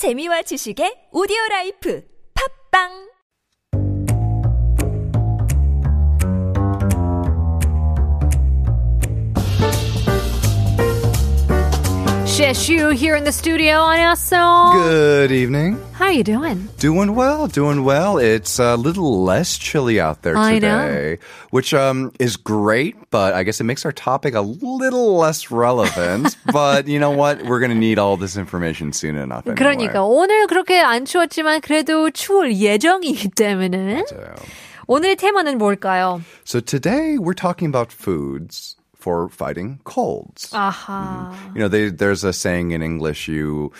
재미와 지식의 오디오 라이프. 팝빵 Sheshu here in the studio. 안녕하세요. Good evening. How are you doing? Doing well, doing well. It's a little less chilly out there I know. today, which um is great, but I guess it makes our topic a little less relevant. but you know what? We're going to need all this information soon enough. Anyway. 그러니까 오늘 그렇게 안 추웠지만 그래도 추울 예정이기 때문에 So, 오늘의 테마는 뭘까요? so today we're talking about foods for fighting colds. 아하. You know, they, there's a saying in English, you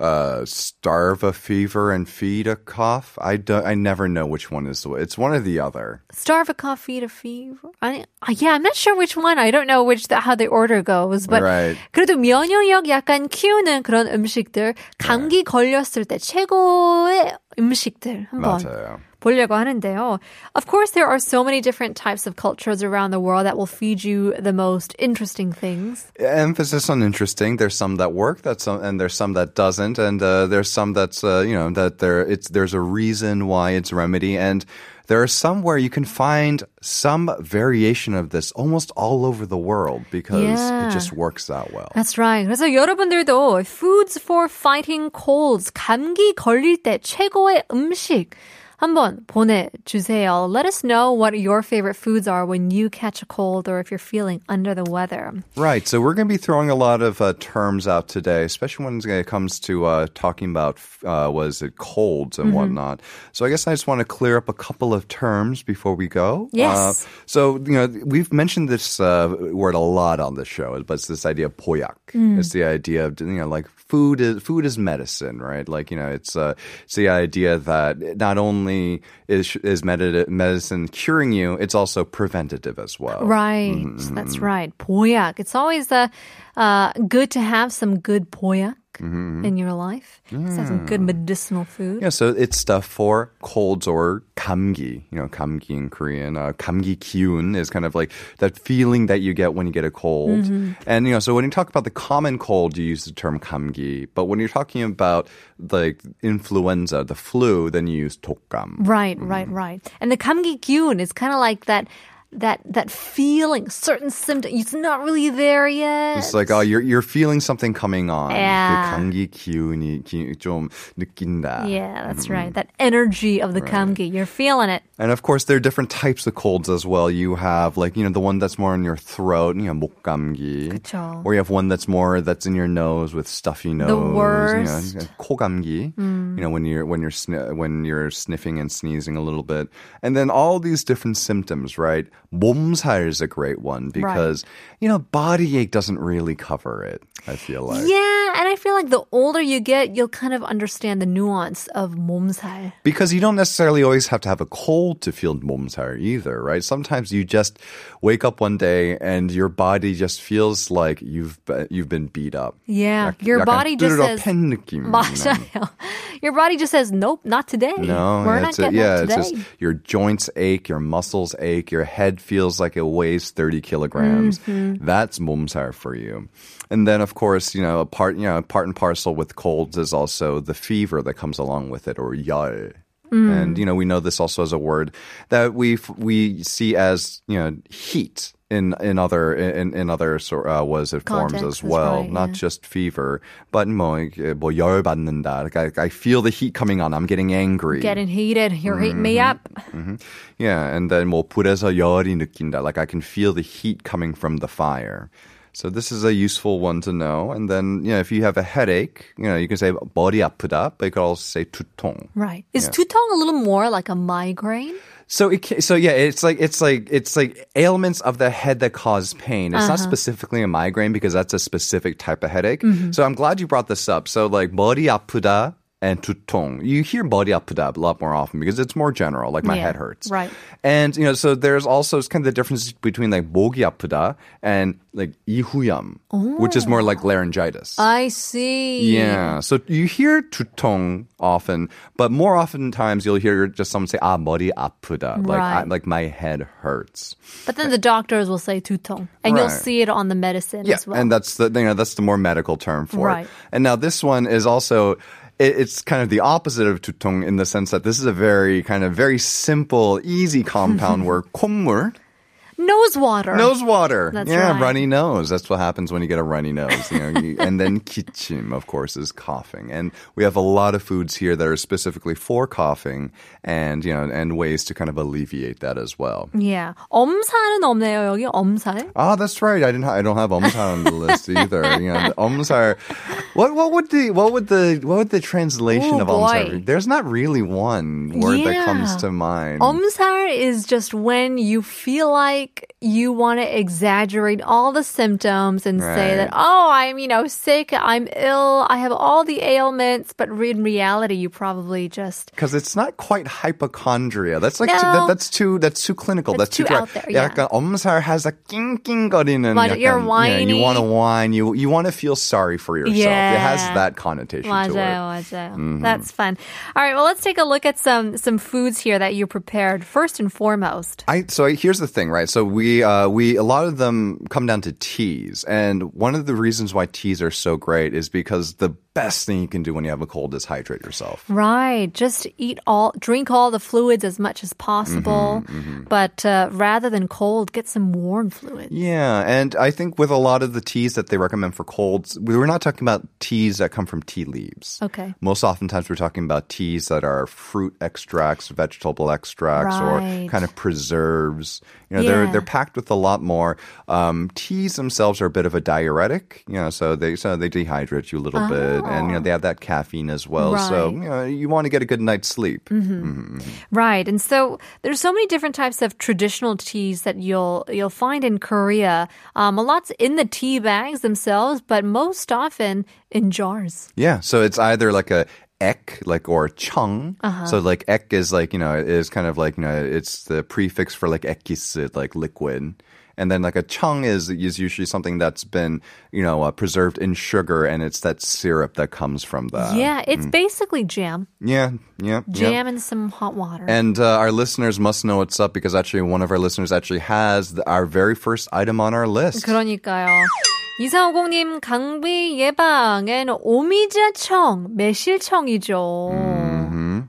uh, starve a fever and feed a cough. I, do, I never know which one is the It's one or the other. Starve a coffee to fever. I, uh, yeah, I'm not sure which one. I don't know which the, how the order goes. But Right. 그래도 면역력 약간 키우는 그런 음식들, 감기 걸렸을 때 최고의 음식들 한번 맞아요. 보려고 하는데요. Of course, there are so many different types of cultures around the world that will feed you the most interesting things. emphasis on interesting. There's some that work, that's some, and there's some that doesn't, and uh, there's some that's uh, you know that there it's there's a reason why it's remedy, and there are some where you can find some variation of this almost all over the world because Yeah. it just works that well. That's right. 그래서 여러분들도 foods for fighting colds, 감기 걸릴 때 최고의 음식 한번 보내주세요. Let us know what your favorite foods are when you catch a cold or if you're feeling under the weather. Right. So we're going to be throwing a lot of uh, terms out today, especially when it comes to uh, talking about uh, was it colds and whatnot. So I guess I just want to clear up a couple of terms before we go. Yes. Uh, so you know we've mentioned this uh, word a lot on the show, but it's this idea of poyak. It's the idea of you know like food is food is medicine, right? Like you know it's uh, it's the idea that not only only is is medicine curing you, it's also preventative as well. Right. Mm-hmm. That's right. Poyak. It's always a, uh, good to have some good poyak 약 in your life. Just have some good medicinal food. Yeah, so it's stuff for colds or 감기. You know, 감기 in Korean. Uh, 감기 기운 is kind of like that feeling that you get when you get a cold. And you know, so when you talk about the common cold, you use the term 감기. But when you're talking about like influenza, the flu, then you use 독감. Right, right, right. And the 감기 기운 is kind of like that that that feeling, certain symptom. It's not really there yet. It's like, oh, you're you're feeling something coming on. Yeah. 그 감기 기운이 기- 좀 느낀다. yeah, that's right. That energy of the 감기, you're feeling it. And of course, there are different types of colds as well. You have like, you know, the one that's more in your throat, you know, 목감기. 그쵸. Or you have one that's more that's in your nose with stuffy nose. worst. You know, 코감기. You know, when you're when you're sni- when you're sniffing and sneezing a little bit. And then all these different symptoms, right? 몸살 is a great one because, you know, body ache doesn't really cover it, I feel like. Yeah, and feel like the older you get, you'll kind of understand the nuance of 몸살. Because you don't necessarily always have to have a cold to feel 몸살 either, right? Sometimes you just wake up one day and your body just feels like you've be- you've been beat up. Yeah, 약- your 약간 body just 뚜드러 says. 팬 느낌. 맞아요. Your body just says, nope, not today. No, We're yeah, not it's a- getting yeah, it it's today. just your joints ache, your muscles ache, your head feels like it weighs 30 kilograms. Mm-hmm. That's 몸살 for you. And then, of course, you know, a part, you know, part and parcel with colds is also the fever that comes along with it, or 열. Mm. And you know, we know this also as a word that we f- we see as you know heat in in other in in other sort uh, was it forms Contexts, as that's well, right, not yeah. just fever, but 뭐, 이게 뭐 열받는다. Like I, I feel the heat coming on. I'm getting angry. Getting heated. You're heating me up. Yeah, and then 뭐 불에서 열이 느낀다. Like I can feel the heat coming from the fire. So this is a useful one to know. And then, you know, if you have a headache, you know, you can say 머리 아프다, but you can also say 두통. Right. Is Yeah. 두통 a little more like a migraine? So it ca- so yeah, it's like it's like it's like ailments of the head that cause pain. It's not specifically a migraine because that's a specific type of headache. So I'm glad you brought this up. So like 머리 아프다 and tutong. You hear body pudab a lot more often because it's more general, like my yeah, head hurts. Right. And you know, so there's also kind of the difference between like bogi apuda and like ihuyam, which is more like oh. laryngitis. I see. Yeah. So you hear tutong often, but more oftentimes you'll hear just someone say ah body apuda, like right. I, like my head hurts. But then the doctors will say tutong, and right. you'll see it on the medicine yeah, as well. And that's the you know that's the more medical term for right. it. And now this one is also it's kind of the opposite of tutong in the sense that this is a very kind of very simple, easy compound word, 콧물 Nose water. Nose water. That's yeah, right. runny nose. That's what happens when you get a runny nose. You know, you- and then kichim, of course, is coughing. And we have a lot of foods here that are specifically for coughing and, you know, and ways to kind of alleviate that as well. Yeah. 엄살은 없네요, 여기. 엄살. Oh, that's right. I didn't. Ha- I don't have omsar on the list either. You know, the omsar. What what would the what would the what would the translation Oh, of omsar boy. be? There's not really one word that comes Yeah. to mind. 엄살 is just when you feel like you want to exaggerate all the symptoms and say Right. that, oh, I'm, you know, sick, I'm ill, I have all the ailments, but in reality, you probably just Because it's not quite hypochondria. That's like No. too, that, that's too that's too clinical. That's That's, too dry. out there, yeah. 약간 엄살 has a 낑낑거리는. 맞아, 약간, you're You, know, whiny. you want to whine. You you want to feel sorry for yourself. It has Yeah. that connotation to it. 맞아요, 맞아요. That's fun. All right, well, let's take a look at some some foods here that you prepared first and foremost. I so here's the thing, right? So we uh, we a lot of them come down to teas, and one of the reasons why teas are so great is because the best thing you can do when you have a cold is hydrate yourself. Right. Just eat all, drink all the fluids as much as possible. Mm-hmm, But uh, rather than cold, get some warm fluids. Yeah, and I think with a lot of the teas that they recommend for colds, we- we're not talking about teas that come from tea leaves. Okay. Most oftentimes we're talking about teas that are fruit extracts, vegetable extracts, Right. or kind of preserves. You know, they're they're packed with a lot more. Um, teas themselves are a bit of a diuretic. You know, so they so they dehydrate you a little bit, and you know they have that caffeine as well. So. Right. Mm-hmm. you know you want to get a good night's sleep. Right. And so there's so many different types of traditional teas that you'll you'll find in Korea. Um, a lot's in the tea bags themselves, but most often in jars. Yeah, so it's either like a ek, like or chung. So like ek is like you know is kind of like you know it's the prefix for like ekkisid, like liquid And then like a chung is is usually something that's been you know uh, preserved in sugar, and it's that syrup that comes from that. yeah, it's basically jam. yeah, yeah, yeah. Jam and some hot water. And uh, our listeners must know what's up because actually one of our listeners actually has the, our very first item on our list. 그러니까요. 2450님 강비 예방엔 오미자청, 매실청이죠. hmm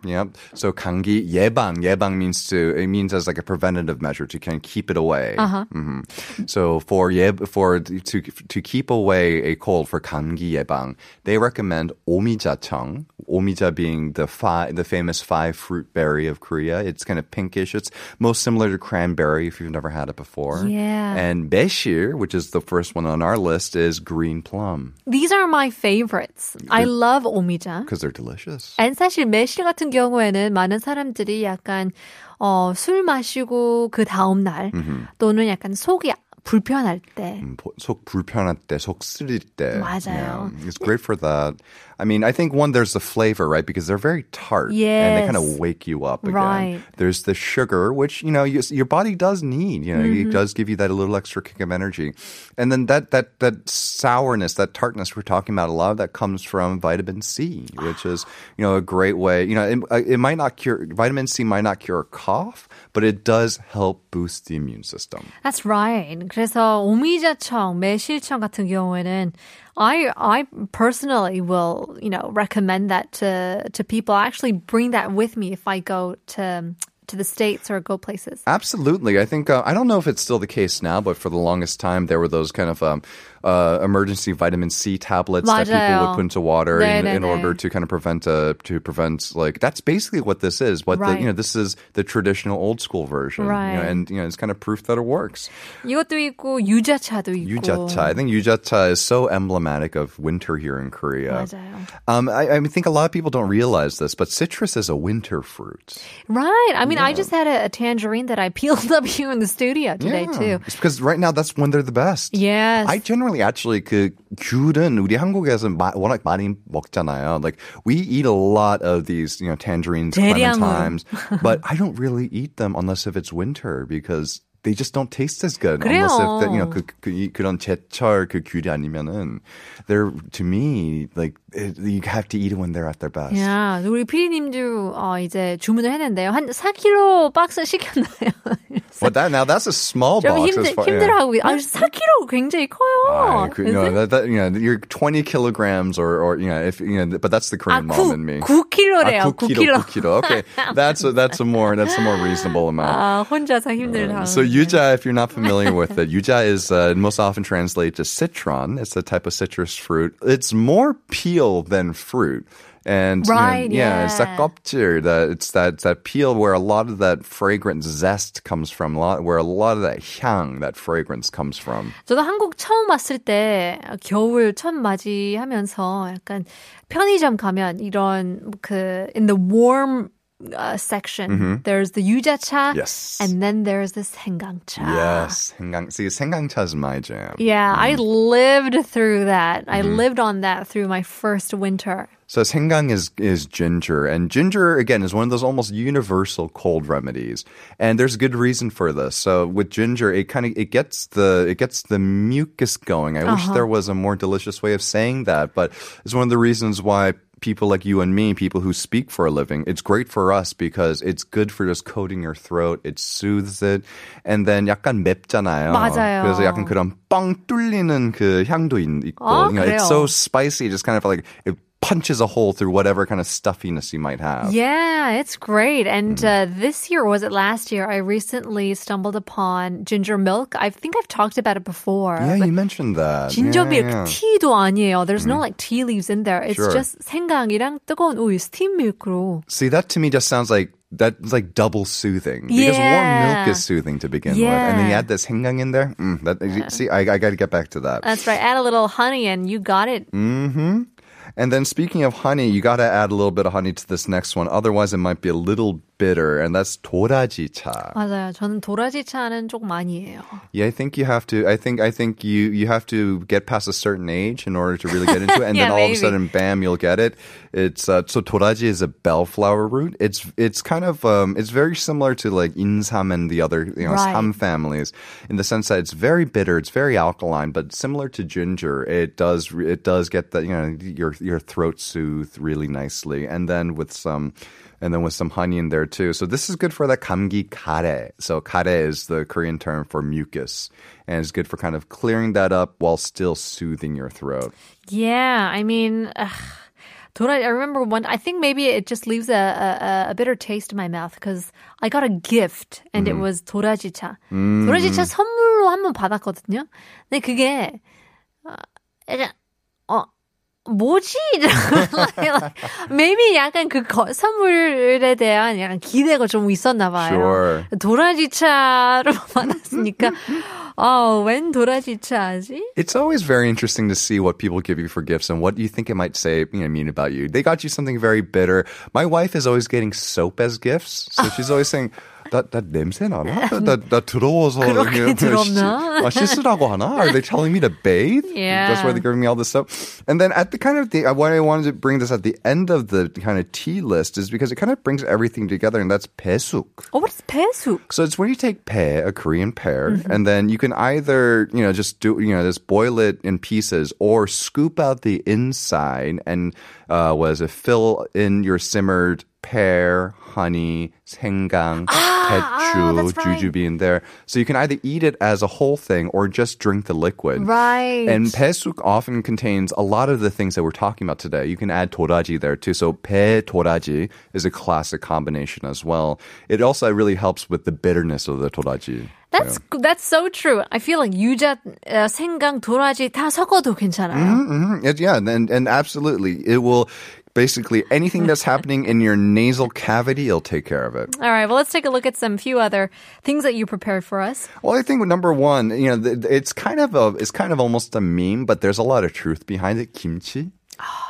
Yep. So kangi yebang. Yebang means to it means as like a preventative measure to kind of keep it away. Uh-huh. hmm So for yeb for to to keep away a cold for kangi yebang, they recommend omijachang. Omija being the five the famous five fruit berry of Korea. It's kind of pinkish. It's most similar to cranberry if you've never had it before. Yeah. And beshir, which is the first one on our list, is green plum These are my favorites. I love 오미자. because they're delicious. And 사실 매실 같은 경우 에는 많은 사람들이 약간 어, 술 마시고 그 다음 날 또는 약간 속이 불편할 때 음, 보- 속 불편할 때, 속 쓰릴 때. 맞아요. Yeah, it's great for that. I mean, I think one, there's the flavor, right? Because they're very tart. And they kind of Yes. wake you up again. Right. There's the sugar, which, you know, you, your body does need. You know, Mm-hmm. it does give you that a little extra kick of energy. And then that, that, that sourness, that tartness we're talking about, a lot of that comes from vitamin C, which is, you know, a great way. You know, it, uh, it might not cure, vitamin C might not cure a cough, but it does help boost the immune system. That's right. 그래서 오미자청, 매실청 같은 경우에는 I I personally will, you know, recommend that to to people. I actually bring that with me if I go to to the states or go places. Absolutely. I think, uh, I don't know if it's still the case now, but for the longest time, there were those kind of um, uh, emergency vitamin C tablets that people 맞아요. would put into water in, in 네네네. order to kind of prevent, uh, to prevent, like, that's basically what this is. What the, Right. you know, this is the traditional old school version. you know, Right. and, you know, it's kind of proof that it works. 이것도 있고 유자차도 있고. Yujacha. I think yujacha is so emblematic of winter here in Korea. 맞아요. Um, I, I think a lot of people don't realize this, but citrus is a winter fruit. Right. I mean, I just had a, a tangerine that I peeled up here in the studio today too. It's because right now that's when they're the best. Yes. I generally actually 그 귤은 우리 한국에서 마, 워낙 많이 먹잖아요. Like we eat a lot of these, you know, tangerines, 대량으로. clementines, but I don't really eat them unless if it's winter because they just don't taste as good unless if the, you know 그, 그 이- 그런 제철 그 귤이 아니면은 they're to me like it, you have to eat it when they're at their best. 야, 우리 피디님도 어, 이제 주문을 했는데요. 한 4kg 박스 시켰나요? Well, that now that's a small 좀 box. 힘들, as far- 힘들어하고 있- 아, 4kg 굉장히 커요. I could- you know, Is it? that, that, you know, you're 20 kilograms or, or, you know, if, you know, but that's the 아, Korean mom in 9, me. 9kg래요. Ah, 9 9 kg. 9 kilo. Okay. That's a, that's a more, that's a more reasonable amount. 아, 혼자서 힘들다. So yuja, if you're not familiar with it, yuja is uh, most often translated to citron. It's a type of citrus fruit. It's more peel than fruit. And you know, Right, yeah, it's that yeah. 껍질, that it's that it's that peel where a lot of that fragrant zest comes from, a lot where a lot of that 향, that fragrance comes from. 저도 한국 처음 왔을 때 겨울 처음 맞이하면서 약간 편의점 가면 이런 그 in the warm uh, section there's the 유자차 Yes. and then there's the 생강차. Yes, 생강. See, 생강차 is my jam. Yeah, I lived through that. I Mm-hmm. lived on that through my first winter. So 생강 is is ginger, and ginger again is one of those almost universal cold remedies, and there's good reason for this. So with ginger, it kind of it gets the it gets the mucus going. I wish there was a more delicious way of saying that, but it's one of the reasons why people like you and me, people who speak for a living, it's great for us because it's good for just coating your throat. It soothes it, and then 약간 맵잖아요. 맞아요. 그래서 약간 그런 뻥 뚫리는 그 향도 있- 있고, 아, you know, it's 그래요? so spicy, just kind of like it punches a hole through whatever kind of stuffiness you might have. Yeah, it's great. And Mm. uh, this year, or was it last year? I recently stumbled upon ginger milk. I think I've talked about it before. Yeah, but you mentioned that. ginger yeah, milk yeah. 티도 아니에요. There's no like tea leaves in there. It's Sure. just 생강이랑 뜨거운 우유, steam milk로. See, that to me just sounds like that's like double soothing because warm Yeah. milk is soothing to begin with, and then you Yeah. add this hengang in there. Mm, that see, I, I got to get back to that. That's right. Add a little honey and you got it. Mm. And then speaking of honey, you got to add a little bit of honey to this next one. Otherwise, it might be a little bitter, and that's 도라지 차. 맞아요. 저는 도라지 차는 조금 아니에요. Yeah, I think you have to. I think I think you you have to get past a certain age in order to really get into it, and Yeah, then all of maybe. a sudden, bam, you'll get it. It's uh, so toraji is a bellflower root. It's it's kind of um, it's very similar to like insam and the other you know Right. sam families in the sense that it's very bitter, it's very alkaline, but similar to ginger, it does re- it does get the you know your your throat soothed really nicely, and then with some and then with some honey in there too. So this is good for that 감기 가래. So 가래 is the Korean term for mucus, and it's good for kind of clearing that up while still soothing your throat. Yeah, I mean, ugh, 도라지. I remember one. I think maybe it just leaves a, a, a bitter taste in my mouth because I got a gift and it was 도라지 차. 도라지 차 선물로 한 번 받았거든요. 근데 그게 어, 약간 어 뭐지? maybe 약간 그 거, 선물에 대한 약간 기대가 좀 있었나 봐요. Sure. 도라지 차로 받았으니까 어, 웬 도라지 차지? It's always very interesting to see what people give you for gifts and what you think it might say, you know, mean about you. They got you something very bitter. My wife is always getting soap as gifts, so she's always saying. that that 냄새 나나? that that 더러워서 그렇게 그냥 더럽나? 씻- 아, 씻으라고 하나? Are they telling me to bathe? Yeah. That's why they're giving me all this stuff. And then at the kind of the why I wanted to bring this at the end of the kind of tea list is because it kind of brings everything together, and that's pesuk. 어, what's 배숙? So it's when you take pear, a Korean pear, Mm-hmm. and then you can either, you know, just do, you know, just boil it in pieces or scoop out the inside and, uh, was it fill in your simmered pear, honey, 생강, ah, pechu, that's right. jujube in there. So you can either eat it as a whole thing or just drink the liquid. Right. And pesuk often contains a lot of the things that we're talking about today. You can add toraji there too. So pe toraji is a classic combination as well. It also really helps with the bitterness of the toraji. That's that's so true. I feel like 유자, 어, 생강, 도라지 다 섞어도 괜찮아요. Mhm. It- yeah, and, and absolutely. It will basically anything that's happening in your nasal cavity, it'll take care of it. All right, well, let's take a look at some few other things that you prepared for us. Well, I think number one, you know, it's kind of a, it's kind of almost a meme, but there's a lot of truth behind it. Kimchi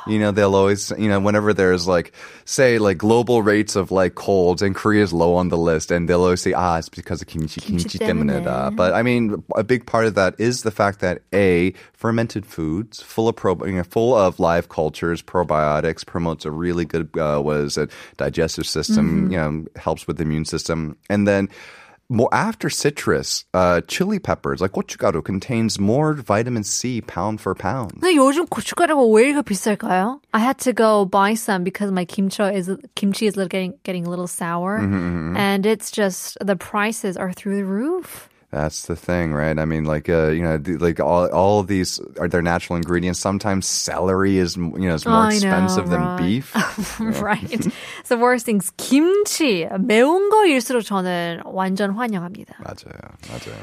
You know, they'll always, you know, whenever there's like, say, like global rates of like colds and Korea's low on the list, and they'll always say, ah, it's because of kimchi, kimchi, 김치 때문에다. 때문에. But I mean, a big part of that is the fact that A, fermented foods, full of pro, you know, full of live cultures, probiotics, promotes a really good, uh, what is it, digestive system, you know, helps with the immune system. And then, more after citrus, uh, chili peppers like gochugaru contains more vitamin C pound for pound. 근데 요즘 고춧가루가 왜 이렇게 비쌀까요? I had to go buy some because my kimchi is kimchi is getting getting a little sour, and it's just the prices are through the roof. That's the thing, right? I mean, like, uh, you know, the- like all all of these are their natural ingredients. Sometimes celery is, m- you know, is more I know, expensive than right. beef. right. So worst things 김치 매운 거일수록 저는 완전 환영합니다. 맞아요, 맞아요.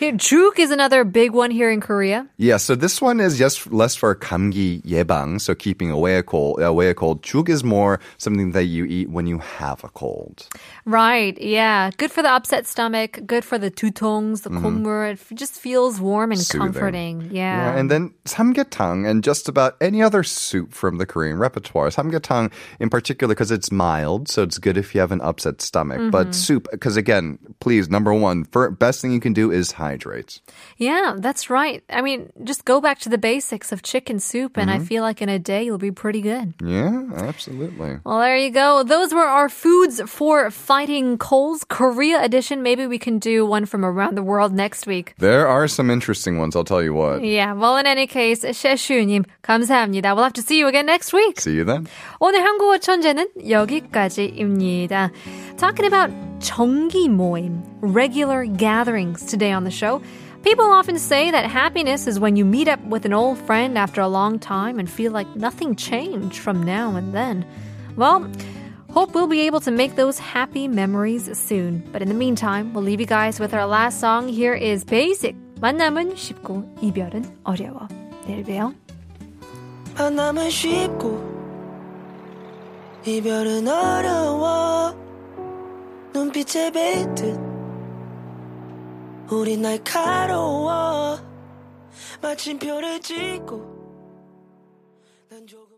Here, juk is another big one here in Korea. Yeah, so this one is just less for 감기 예방, so keeping away a cold. Away a cold. Juk is more something that you eat when you have a cold. Right. Yeah. Good for the upset stomach. Good for the tutongs, the 콧물. It f- just feels warm and Soothing. comforting. Yeah. Yeah, and then samgyetang and just about any other soup from the Korean repertoire. Samgyetang in particular because it's mild, so it's good if you have an upset stomach. But soup, because again, please, number one, for, best thing you can do is hydrate. Yeah, that's right. I mean, just go back to the basics of chicken soup, and I feel like in a day you'll be pretty good. Yeah, absolutely. Well, there you go. Those were our foods for fighting colds, Korea edition. Maybe we can do one from around the world next week. There are some interesting ones, I'll tell you what. Yeah, well, in any case, 셰슈님, 감사합니다. We'll have to see you again next week. See you then. 오늘 한국어 천재는 여기까지입니다. Talking about Chongi Moim, regular gatherings today on the show. People often say that happiness is when you meet up with an old friend after a long time and feel like nothing changed from now and then. Well, hope we'll be able to make those happy memories soon. But in the meantime, we'll leave you guys with our last song. Here is Basick. 만남은 쉽고 이별은 어려워. 내일 봬요. 만남은 쉽고 이별은 어려워. 눈빛에 뱉듯 우린 날카로워. 마침표를 찍고 난 조금